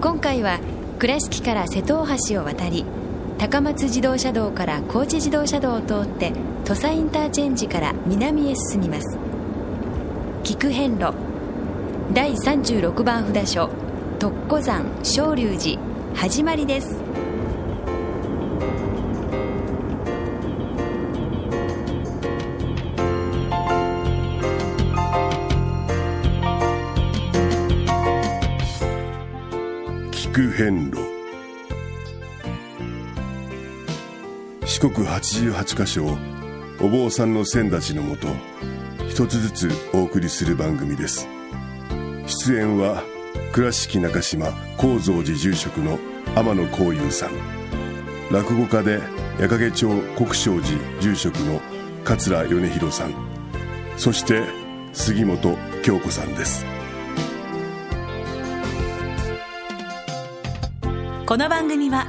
今回は倉敷から瀬戸大橋を渡り高松自動車道から高知自動車道を通って土佐インターチェンジから南へ進みます。菊遍路第36番札所特古山昇龍寺始まりです。四国八十八箇所をお坊さんの先立ちのもと一つずつお送りする番組です。出演は倉敷中島・高蔵寺住職の天野幸雄さん。落語家で矢掛町国生寺住職の桂米広さん。そして杉本京子さんです。この番組は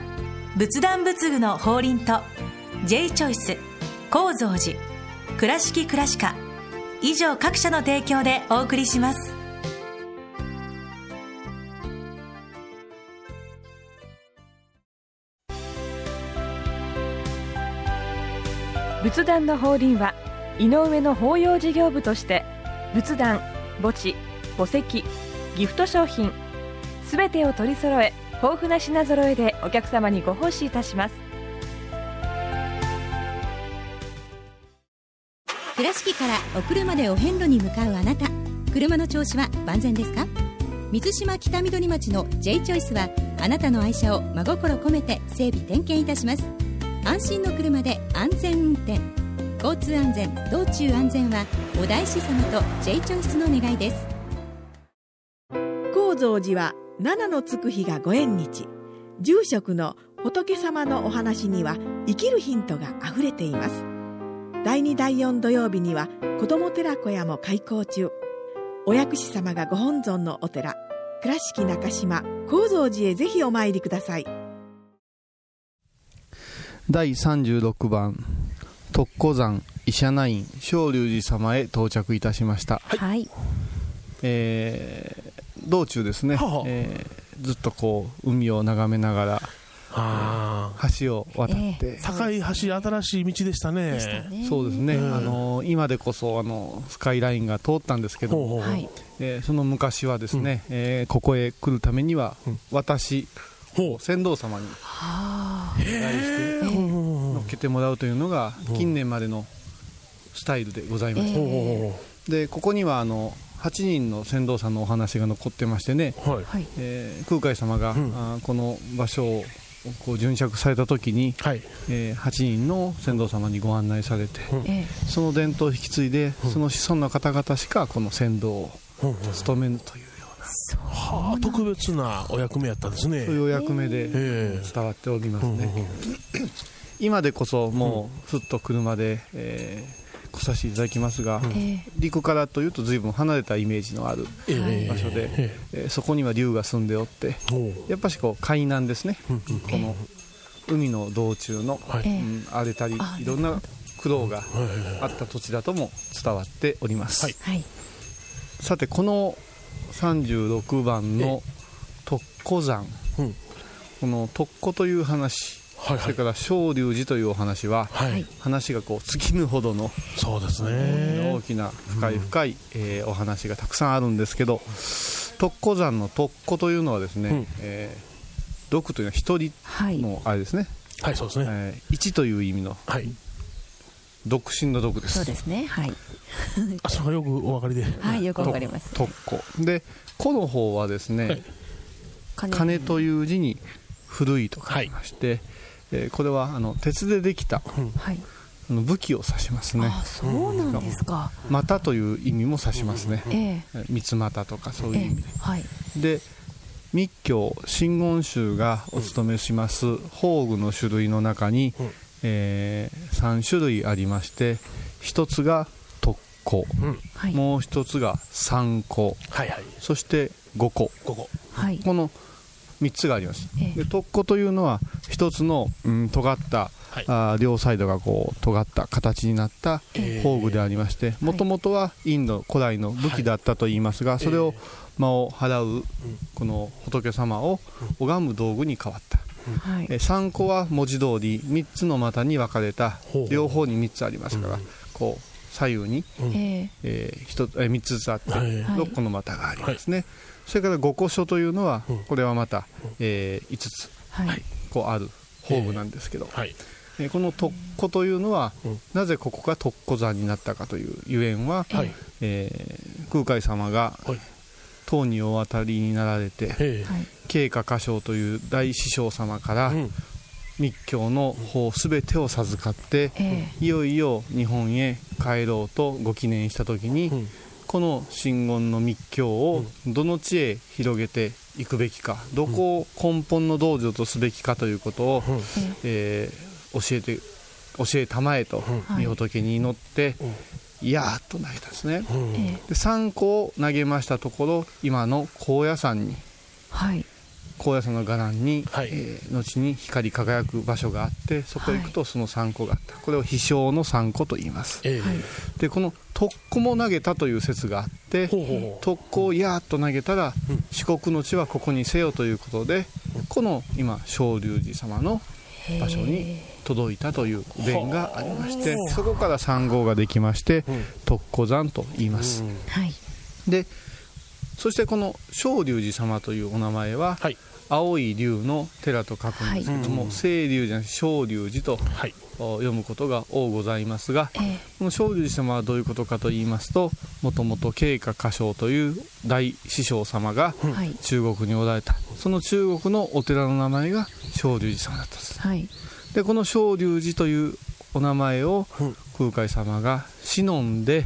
仏壇仏具の法輪と J チョイス構造寺倉敷倉歯科以上各社の提供でお送りします。仏壇の法輪は井上の法要事業部として仏壇墓地墓石ギフト商品すべてを取り揃え豊富な品揃えでお客様にご奉仕いたします。倉敷からお車でお遍路に向かうあなた。車の調子は万全ですか？水島北緑町の J チョイスはあなたの愛車を真心込めて整備点検いたします。安心の車で安全運転。交通安全道中安全はお大師様と J チョイスの願いです。高蔵寺は七のつく日がご縁日。住職の仏様のお話には生きるヒントがあふれています。第2第4土曜日には子ども寺小屋も開校中。お薬師様がご本尊のお寺倉敷中島・高蔵寺へぜひお参りください。第36番特古山医者ナイン昇龍寺様へ到着いたしました、はい。えー道中ですね、はえーずっとこう海を眺めながらあ橋を渡って、あ高い橋新しい道でしたね。そうですね、うん。あの今でこそあのスカイラインが通ったんですけど。ほうほうほう。はい。えーその昔はですね、えーここへ来るためには、うん。私ほう。船頭様にはお願いして乗っけてもらうというのがうん。近年までのスタイルでございました、でここにはあの8人の船頭さんのお話が残ってましてね、はい。はい。えー空海様が、うん。あーこの場所をこう巡釈された時に、はい。えー8人の船頭様にご案内されて、うん。えその伝統を引き継いで、その子孫の方々しかこの船頭を務めるというよはあ特別なお役目やったんですね。うなそういうお役目でええ。伝わっておりますね、今でこそもうふっと車で、えー来させていただきますが、え陸からというと随分離れたイメージのあるええ。場所で、ええ。ーそこには竜が住んでおってやっぱしこう海難ですね、この海の道中の、はい。えうん荒れたりあいろんな苦労があった土地だとも伝わっております、さてこの36番の特古山、うん。この特古という話、はいはい。それから昇龍寺というお話は、はい。話がこう尽きぬほどのそうです大ねきな深い深い、えーお話がたくさんあるんですけど特古山の特古というのはですね、うん。えー独というのは一人はい。のあれですね、はいそうですね。えー一という意味のはい。独身の独です。そうですね。はい。あそれがよくお分かりで。はいよくわかります。特古。で古の方はですね、はい。金。という字に古いと書きまして、えーこれはあの鉄でできたはい。あの武器を指しますね。あそうなんですか。股という意味も指しますね、ええ。え三つ股とかそういうえ意味。でえはい。で密教真言宗がお務めします宝具の種類の中に、うん。え3種類ありまして一つが特古、うん。はい。もう一つが三古はいはい。そして五古ここはいこの3つがあります、ええ。で特古というのは一つの、うん、尖った、はい。あー両サイドがこう尖った形になったええ。宝具でありましてもともとはインド古代の武器だったといいますが、それを魔を払うこの仏様を拝む道具に変わった、はい。え3個は文字通り3つの股に分かれた。両方に3つありますから、こう左右に、ええ。ー、1つえ3つずつあってはい。6個の股がありますね、それから五個書というのはこれはまた、え5つーはいこうある宝具なんですけど、はい。えーこの特攻というのは、うん。なぜここが特攻山になったかというゆえんは、はい。えー空海様がはい。唐にお渡りになられてえはい。慶華歌唱という大師匠様からえうん密教の法全てを授かってえいよいよ日本へ帰ろうとご記念した時に、うん。この真言の密教をどの地へ広げていくべきかどこを根本の道場とすべきかということを、うん。えー教えて教えたまえとはい。御仏に祈って、いやーっと投げたんですね。うん。えで3個を投げましたところ今の高野山にはい高野山の伽藍に、はい。えー後に光り輝く場所があってそこへ行くとその3個があった。これを飛翔の3個と言います。でこの特攻も投げたという説があってほうほうほう。特攻をやーっと投げたら、うん。四国の地はここにせよということでこの今昇龍寺様の場所に届いたという伝がありましてそこから三号ができましてうん。特攻山と言います、うん。はい。でそしてこの昇龍寺様というお名前は、はい。青い龍の寺と書くんですけども、はい清龍じゃなくて昇龍寺とはい。お読むことが多ございますが、えこの昇龍寺様はどういうことかと言いますともともと慶華歌唱という大師匠様が中国におられた。その中国のお寺の名前が昇龍寺様だったんです。はい。でこの昇龍寺というお名前をうん。空海様が忍んで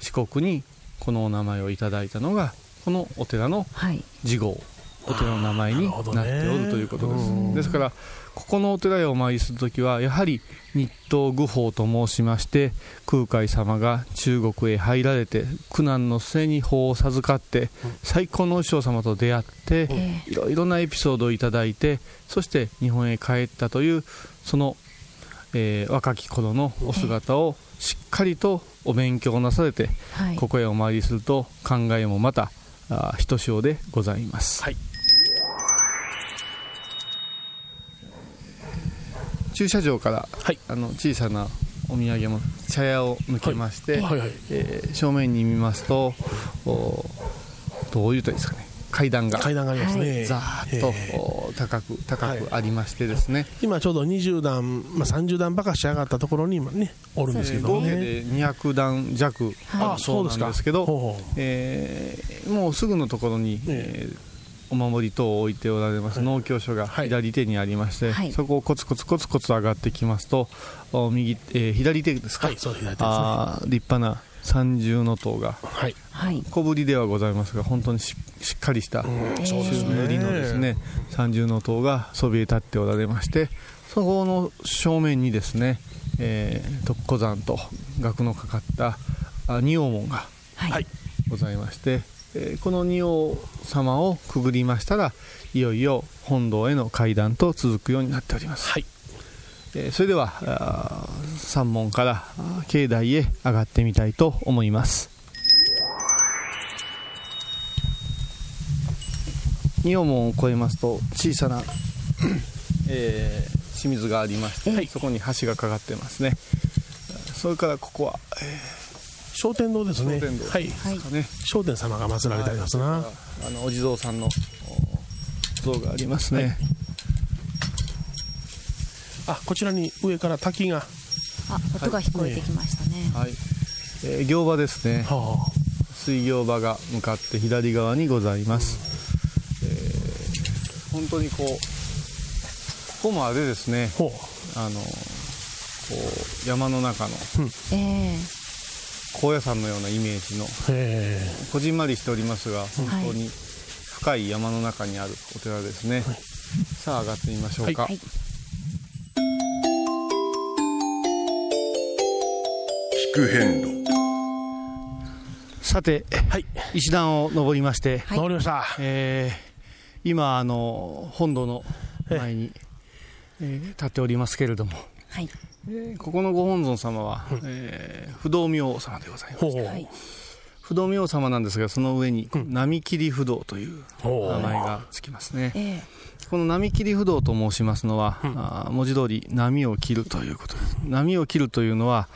四国にこのお名前をいただいたのがこのお寺のはい。次号お寺の名前になっておるということです、ですからここのお寺へお参りするときはやはり日東愚法と申しまして空海様が中国へ入られて苦難の末に法を授かって最高のお師匠様と出会ってえ。いろいろなエピソードをいただいてそして日本へ帰ったというその、えー若き頃のお姿をしっかりとお勉強なされてはい。ここへお参りすると考えもまたあひとしおでございます、はい。駐車場から、はい。あの小さなお土産も茶屋を抜けまして、はい。はいえー正面に見ますとおどう言うといいですかね階段が階段がありますね。ざーっと、高く高はい。くありましてですね、今ちょうど20段、まあ、30段ばかし上がったところに今ねおるんですけど合計ねで200段弱。あそうなんですけど、えーもうすぐのところに、えーお守り等を置いておられます。農協所がはい。左手にありまして、はい。そこをコツコツコツコツ上がってきますとお右、えー左手ですか、はいそう左手ですね。あー立派な三重の塔が。はい。はい。小ぶりではございますが本当にししっかりした塗りのですね。三重の塔がそびえ立っておられましてそこの正面にですね、えー、特古山と額のかかったあ仁王門がございまして、えーこの仁王様をくぐりましたらいよいよ本堂への階段と続くようになっております、はいえーそれでは山門から境内へ上がってみたいと思います。仁王門を越えますと小さな、えー清水がありまして、そこに橋がかかってますね。それからここは、え商店堂ですね。商店堂はい。商店様が祀られてありますな、あのお地蔵さんのお像がありますね、あこちらに上から滝が。あ音が聞こえてきましたね、はい、えー行場ですね。は水行場が向かって左側にございます、えー本当にこうここもあれですね。あほう。あのこう山の中のええ。高野山のようなイメージのへこじんまりしておりますが本当に深い山の中にあるお寺ですね、さあ上がってみましょうか、はい聞く遍路さてえはい。石段を登りまして、わかりました。えー今あの本堂の前に、えー立っておりますけれども、はい。えーここのご本尊様は、えー不動明王様でございます。はい不動明王様なんですが、その上に、波切不動という名前がつきますね。えこの波切不動と申しますのは、あー文字通り波を切るということです。波を切るというのは、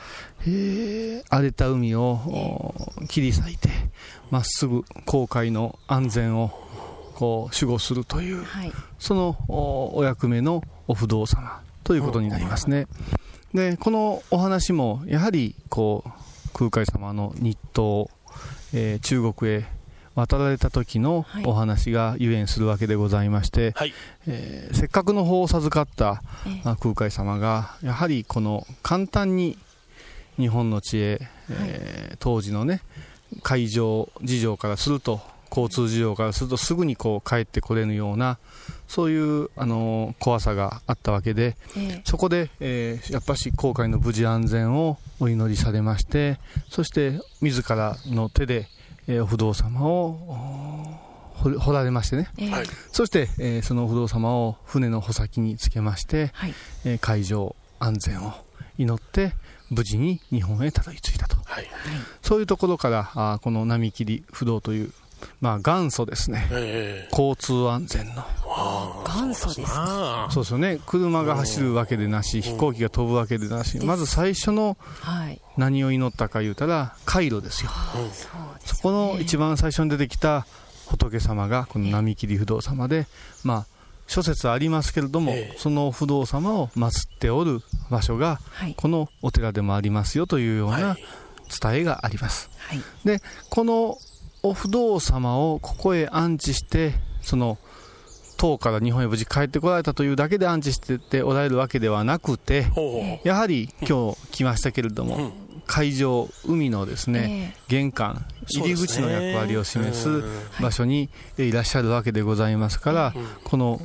えー荒れた海をお切り裂いて、まっすぐ航海の安全をこう守護するという、はい。そのおお役目のお不動様ということになりますね。で、このお話も、やはり、こう、空海様の日東、えー中国へ渡られた時のはい。お話がゆえんするわけでございまして、はい。えーせっかくの法を授かった空海様が、やはりこの簡単に日本の地へ、えー当時のね、海上事情からすると、交通事情からするとすぐにこう帰ってこれぬような、そういう、あのー怖さがあったわけで、えそこで、えーやっぱし航海の無事安全をお祈りされまして、そして自らの手で、えーお不動様をお掘られましてね、ええ。えはい。そして、えーその不動様を船の穂先につけまして、はい。えー海上安全を祈って、無事に日本へたどり着いたと。はい。そういうところから、あーこの波切り不動という、まあ元祖ですね。え交通安全の。元祖ですそうですよね。車が走るわけでなし、飛行機が飛ぶわけでなし、まず最初のはい。何を祈ったか言うたら、回路ですよ。そこの一番最初に出てきた仏様が、この波切り不動様で、まあ、諸説ありますけれども、ええその不動様を祀っておる場所が、はい。このお寺でもありますよというようはない伝えがあります。はい。で、このお不動様をここへ安置して、その、唐から日本へ無事帰ってこられたというだけで安置してておられるわけではなくて、やはり今日来ましたけれども、うん。海上、海のですね、玄関、入り口の役割を示す場所にいらっしゃるわけでございますから、この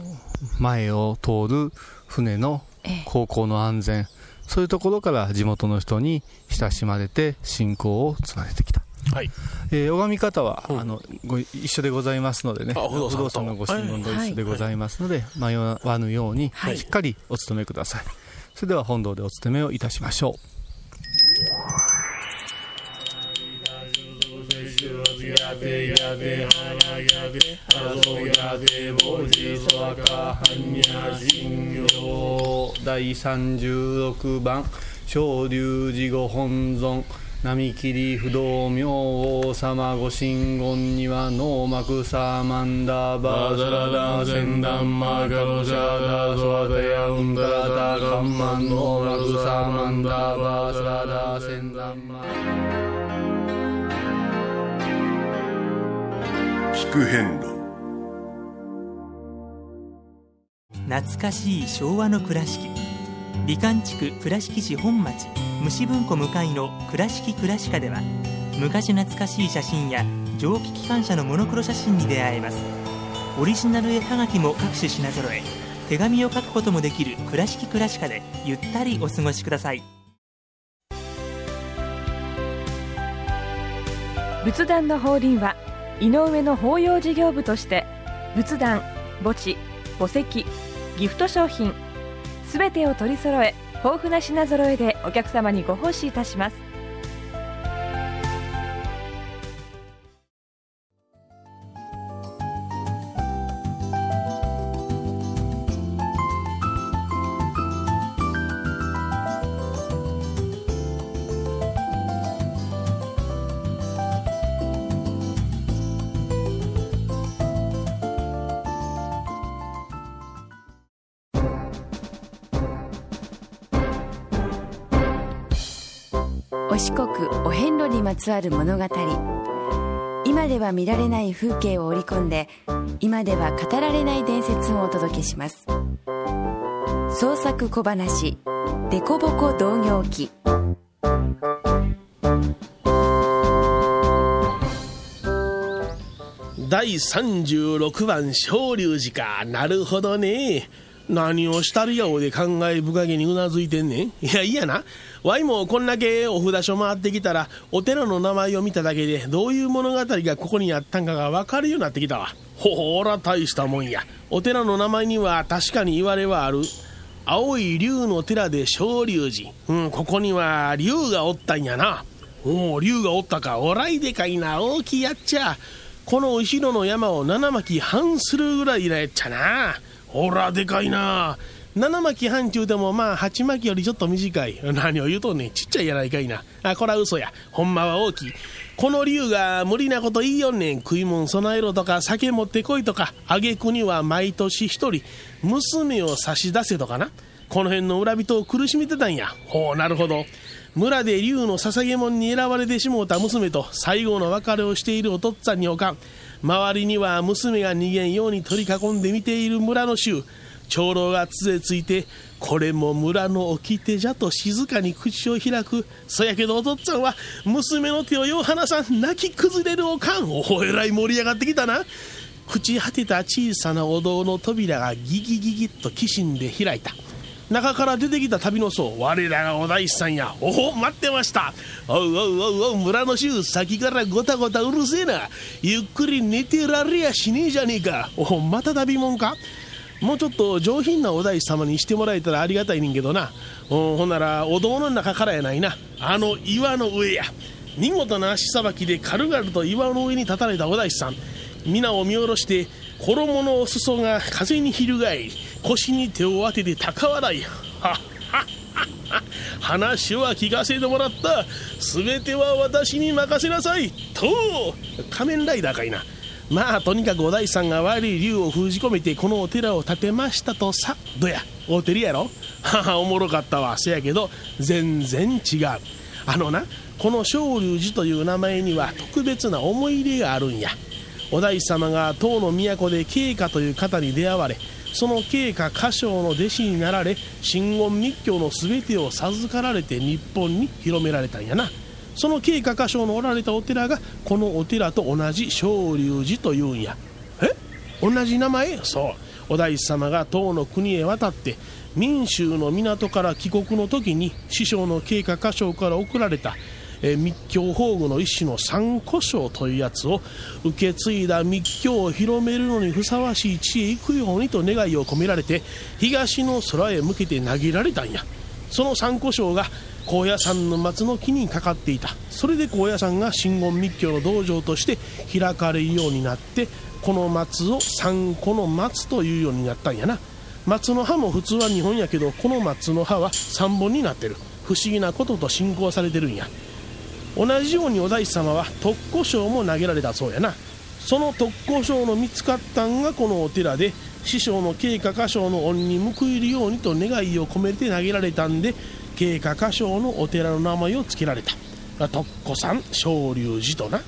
前を通る船のええ。航行の安全、そういうところから地元の人に親しまれて信仰をつなげてきた。うはい。えー拝み方は、うん。あのご一緒でございますのでね、あ不動産と。のご神言と一緒でございますので、迷わぬように、はい。しっかりお勤めください。それでは本堂でお勤めをいたしましょう。第36番昇龍寺御本尊波切不動明王様ご神言にはノーマクサーマンダーバーザラダーセンダンマーガロシャーダーソワダヤウンダラダーカンマンノーマクサーマンダーバーザラダーセンダンマー聞く遍路懐かしい昭和の倉敷美観地区倉敷市本町虫文庫向かいの「倉敷倉歯科」では昔懐かしい写真や蒸気機関車のモノクロ写真に出会えます。オリジナル絵はがきも各種品揃え手紙を書くこともできる「倉敷倉歯科」でゆったりお過ごしください。仏壇の法輪は井上の法要事業部として仏壇墓地墓石ギフト商品すべてを取り揃え豊富な品揃えでお客様にご奉仕いたします。お四国お遍路にまつわる物語。今では見られない風景を織り込んで今では語られない伝説をお届けします。創作小話「デコボコ同業記」第36番昇龍寺か。なるほどね。何をしたるやおで考え深げにうなずいてんねん。いやいやな。わいもこんだけお札所回ってきたらお寺の名前を見ただけでどういう物語がここにあったんかが分かるようになってきたわ。ほら大したもんや。お寺の名前には確かに言われはある。青い竜の寺で昇龍寺。うんここには竜がおったんやな。おお竜がおったか。おらいでかいな。大きいやっちゃ。この後ろの山を七巻半するぐらいなやっちゃな。ほらでかいな。七巻半中でもまあ八巻よりちょっと短い。何を言うとねちっちゃいやないかいな。あこら嘘や。ほんまは大きい。この竜が無理なこと言いよんねん。食い物備えろとか酒持ってこいとか挙句には毎年一人。娘を差し出せとかな。この辺の村人を苦しめてたんや。ほうなるほど。村で竜の捧げ物に選ばれてしもうた娘と最後の別れをしているお父っつぁんにおかん。周りには娘が逃げんように取り囲んで見ている村の衆。長老が杖ついてこれも村の掟じゃと静かに口を開く。そやけどお父っつぁんは娘の手をよう離さん泣き崩れるおかん。おえらい盛り上がってきたな。朽ち果てた小さなお堂の扉がギギギギッときしんで開いた。中から出てきた旅の僧我らがお大師さんやおお待ってました。おうおうおうおう村の衆先からごたごたうるせえな。ゆっくり寝てられやしねえじゃねえか。おおまた旅もんか。もうちょっと上品なお大師様にしてもらえたらありがたいねんけどな。おほんならお堂の中からやないな。あの岩の上や。見事な足さばきで軽々と岩の上に立たれたお大師さん。皆を見下ろして衣のお裾が風に翻り腰に手を当てて高笑い。はっはっは話は聞かせてもらった。全ては私に任せなさい。と仮面ライダーかいな。まあとにかくお大さんが悪い竜を封じ込めてこのお寺を建てましたとさ。どやおてりやろ？は はおもろかったわ。せやけど全然違う。あのなこの昇龍寺という名前には特別な思い入れがあるんや。お大師様が唐の都で慶華という方に出会われその慶華歌唱の弟子になられ真言密教の全てを授かられて日本に広められたんやな。その慶華歌唱のおられたお寺がこのお寺と同じ昇龍寺というんや。え？同じ名前？そう。お大師様が唐の国へ渡って民衆の港から帰国の時に師匠の慶華歌唱から贈られたえー密教法具の一種の三古章というやつを受け継いだ密教を広めるのにふさわしい地へ行くようにと願いを込められて東の空へ向けて投げられたんや。その三古章が高野山の松の木にかかっていた。それで高野山が真言密教の道場として開かれるようになってこの松を三古の松というようになったんやな。松の葉も普通は2本やけどこの松の葉は3本になってる。不思議なことと信仰されてるんや。同じようにお大師様は特攻賞も投げられたそうやな。その特攻賞の見つかったんがこのお寺で師匠の慶華歌唱の恩に報いるようにと願いを込めて投げられたんで慶華歌唱のお寺の名前を付けられた。特攻山昇龍寺とな。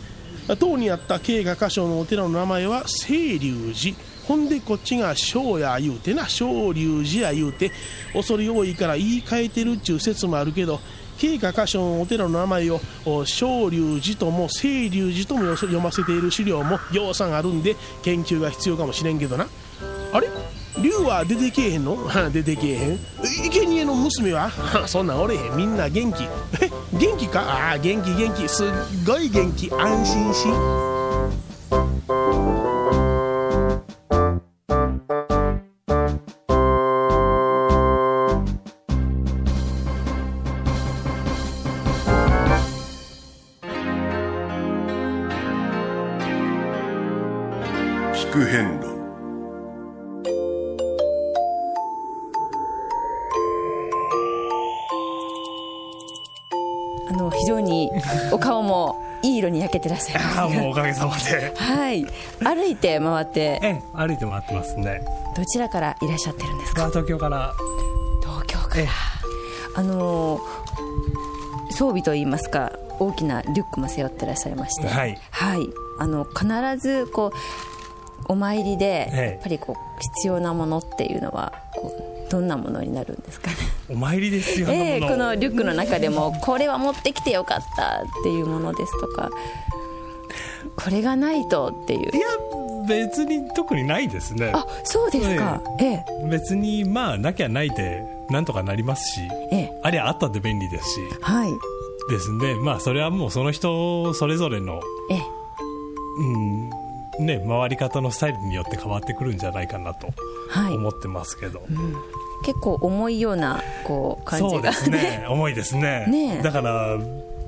唐にあった慶華歌唱のお寺の名前は清龍寺。ほんでこっちが小や言うてな。昇龍寺や言うて恐れ多いから言い換えてるっちゅう説もあるけど慶華歌唱のお寺の名前を昇龍寺とも清龍寺とも読ませている資料もようさんあるんで研究が必要かもしれんけどな。あれ？龍は出てけえへんの？出てけえへん。生贄の娘は？そんなんおれへん。みんな元気。え？元気か？ああ元気元気。すっごい元気。安心し。かげさまではい。歩いて回って。ええ歩いて回ってますね。どちらからいらっしゃってるんですか？東京から。東京から。あの装備といいますか大きなリュックも背負ってらっしゃいまして。はい。はい、あの必ずこうお参りでええ。やっぱりこう必要なものっていうのはこうどんなものになるんですかね？お参りですよ、ええものこのリュックの中でもこれは持ってきてよかったっていうものですとかこれがないとっていう。いや別に特にないですね。あそうですか。ええ。別にまあなきゃないでなんとかなりますしええ。ありゃあったで便利ですし。はい。ですんでまあそれはもうその人それぞれのええ。うんね回り方のスタイルによって変わってくるんじゃないかなとはい。思ってますけど、結構重いようなこう感じが。そうですね。重いですね。ねえ。だから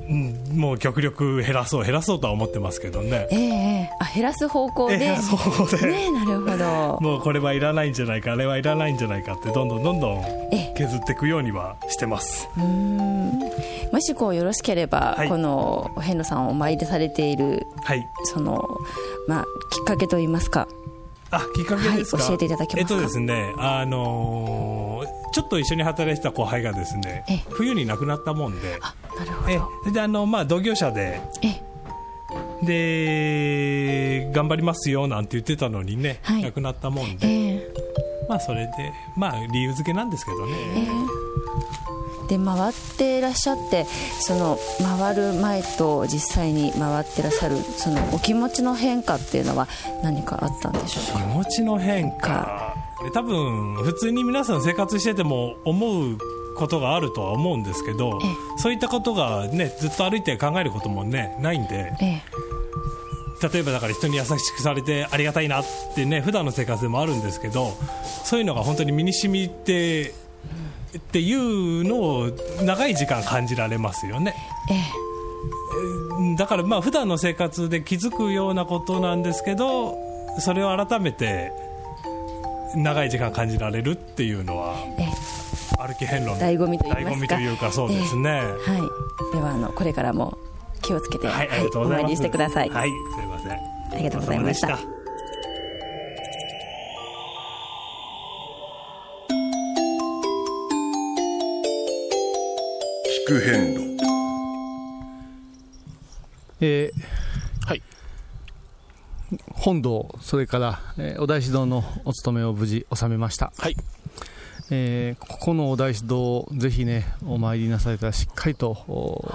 うんもう極力減らそう減らそうとは思ってますけどね。ええあ減らす方向で。え減らす方向で。ねなるほど。もうこれはいらないんじゃないかあれはいらないんじゃないかってどんどんどんどん削っていくようにはしてます。うーん。もしこうよろしければ、はい。このお遍路さんをお参りされているはい。そのまあきっかけといいますか。あきっかけですか、はい教えていただけますか？えっとですねあのーちょっと一緒に働いてた後輩がですね冬に亡くなったもんで。なるほど。えであのまあ同業者でで頑張りますよなんて言ってたのにね、亡くなったもんで、まあそれでまあ理由付けなんですけどね、で回っていらっしゃってその回る前と実際に回ってらっしゃるそのお気持ちの変化っていうのは何かあったんでしょうか？気持ちの変化。で多分普通に皆さん生活してても思うことがあるとは思うんですけどそういったことがねずっと歩いて考えることもねないんで、例えばだから人に優しくされてありがたいなってね普段の生活でもあるんですけどそういうのが本当に身に染みてっていうのを長い時間感じられますよね。だからまあ普段の生活で気づくようなことなんですけどそれを改めて長い時間感じられるっていうのは歩き遍路の醍醐味と言いますか。醍醐味というかそうですね、はい。ではあのこれからも気をつけて、はいありがとうございます。お参りしてください。はいすいません。ありがとうございました。聞く遍路。えー本堂それから、えーお大師堂のお勤めを無事収めました。はい。えーここのお大師堂をぜひねお参りなされたらしっかりと、お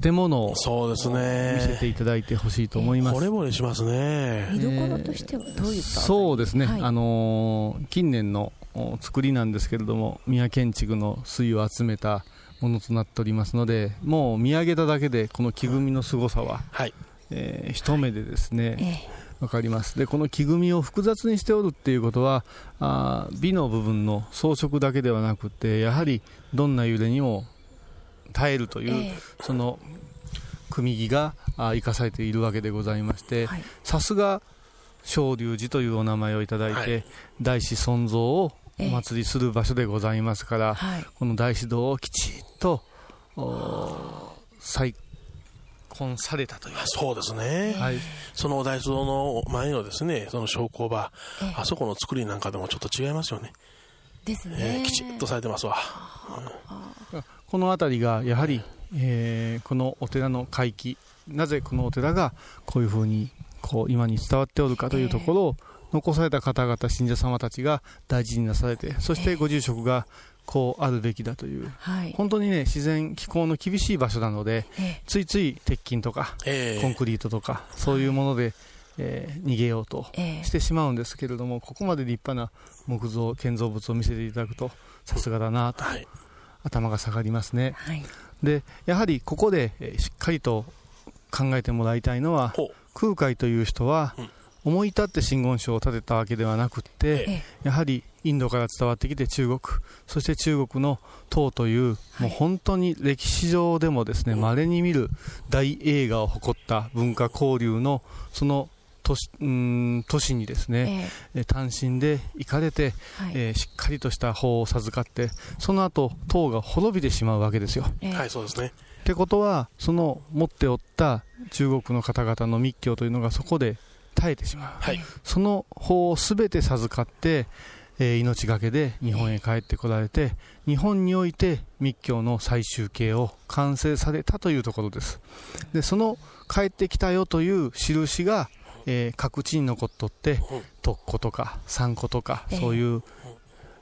建物をそうですね。見せていただいてほしいと思います。惚れ惚れしますね。見どころとしてはどういった？そうですね、はい。あのー近年のお作りなんですけれども宮建築の水を集めたものとなっておりますのでもう見上げただけでこの木組みの凄さは、えー一目でですね、わかります。でこの木組みを複雑にしておるっていうことはあー美の部分の装飾だけではなくてやはりどんな揺れにも耐えるという、その組木があ生かされているわけでございましてさすが昇龍寺というお名前をいただいて、大師尊像をお祭りする場所でございますから、この大師堂をきちっとお再婚されたという。そうですね、そのお大師堂の前のですねその昇降場、あそこの作りなんかでもちょっと違いますよね。ですえーきちっとされてますわ。この辺りがやはり、えーこのお寺の回帰なぜこのお寺がこういうふうにこう今に伝わっておるかというところを残された方々信者様たちが大事になされてそしてご住職がこうあるべきだという、はい。本当にね自然気候の厳しい場所なので、えついつい鉄筋とか、ええ。コンクリートとかそういうもので、えー逃げようとええしてしまうんですけれども、ここまで立派な木造建造物を見せていただくとさすがだなと、頭が下がりますね、はい。でやはりここで、えーしっかりと考えてもらいたいのは空海という人は、思い立って真言宗を建てたわけではなくって、やはりインドから伝わってきて中国そして中国の唐という、もう本当に歴史上でもですね稀に見る大映画を誇った文化交流のその都市うーん都市にですね、えー単身で行かれて、はい。えーしっかりとした法を授かってその後唐が滅びてしまうわけですよ。はいそうですね。ってことはその持っておった中国の方々の密教というのがそこで絶えてしまう、その法を全て授かって、えー命がけで日本へ帰ってこられて日本において密教の最終形を完成されたというところです。でその帰ってきたよという印が、えー各地に残っとって特古とか三古とか、ええそういう、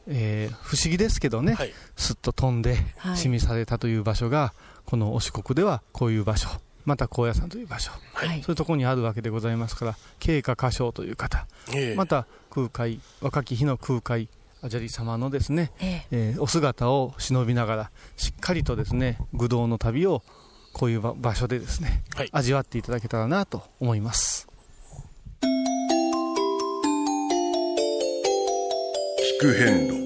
えー不思議ですけどね、すっと飛んではい。示されたという場所が、このお四国ではこういう場所また高野山という場所、そういうところにあるわけでございますから慶華歌唱という方、ええ。また空海若き日の空海アジャリ様のですね、ええ。ーお姿を忍びながらしっかりとですね愚道の旅をこういう場場所でですね、味わっていただけたらなと思います。聞く遍路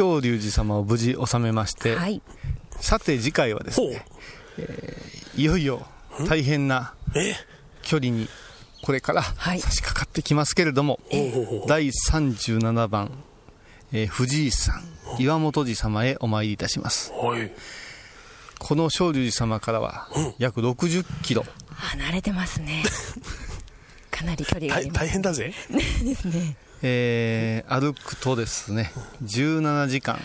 昇龍寺様を無事収めまして、はい、さて次回はですね、えー、いよいよ大変な距離にこれから差し掛かってきますけれども、はい、第37番、えー、藤井さん岩本寺様へお参りいたします、はい、この昇龍寺様からは約60キロ、離れてますね。かなり距離が大変だぜ。ですねえー、歩くとですね17時間。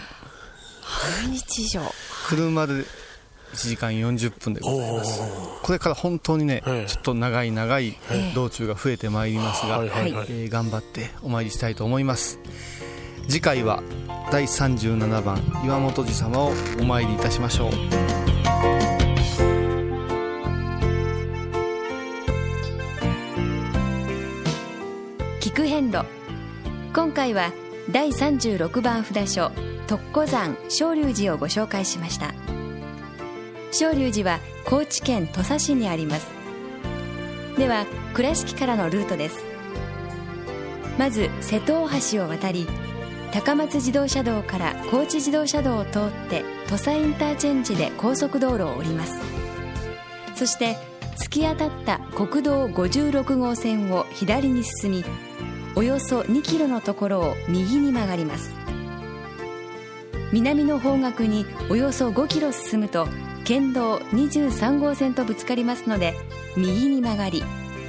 半日以上。車で1時間40分でございます。これから本当にね、ちょっと長い長い道中が増えてまいりますが、えー、頑張ってお参りしたいと思います。次回は第37番岩本寺様をお参りいたしましょう今回は第36番札所特古山昇龍寺をご紹介しました。昇龍寺は高知県土佐市にあります。では倉敷からのルートです。まず瀬戸大橋を渡り高松自動車道から高知自動車道を通って土佐インターチェンジで高速道路を降ります。そして突き当たった国道56号線を左に進みおよそ2キロのところを右に曲がります。南の方角におよそ5キロ進むと県道23号線とぶつかりますので右に曲がり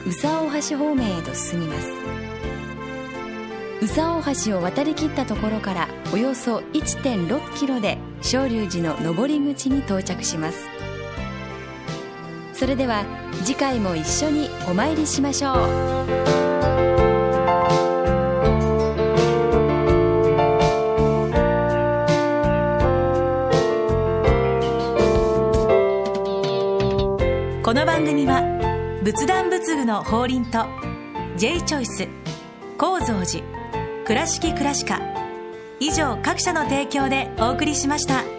宇佐大橋方面へと進みます。宇佐大橋を渡りきったところからおよそ1.6キロで昇龍寺の上り口に到着します。それでは次回も一緒にお参りしましょう。組は仏壇仏具の法輪と J チョイス構造寺倉敷倉歯科以上各社の提供でお送りしました。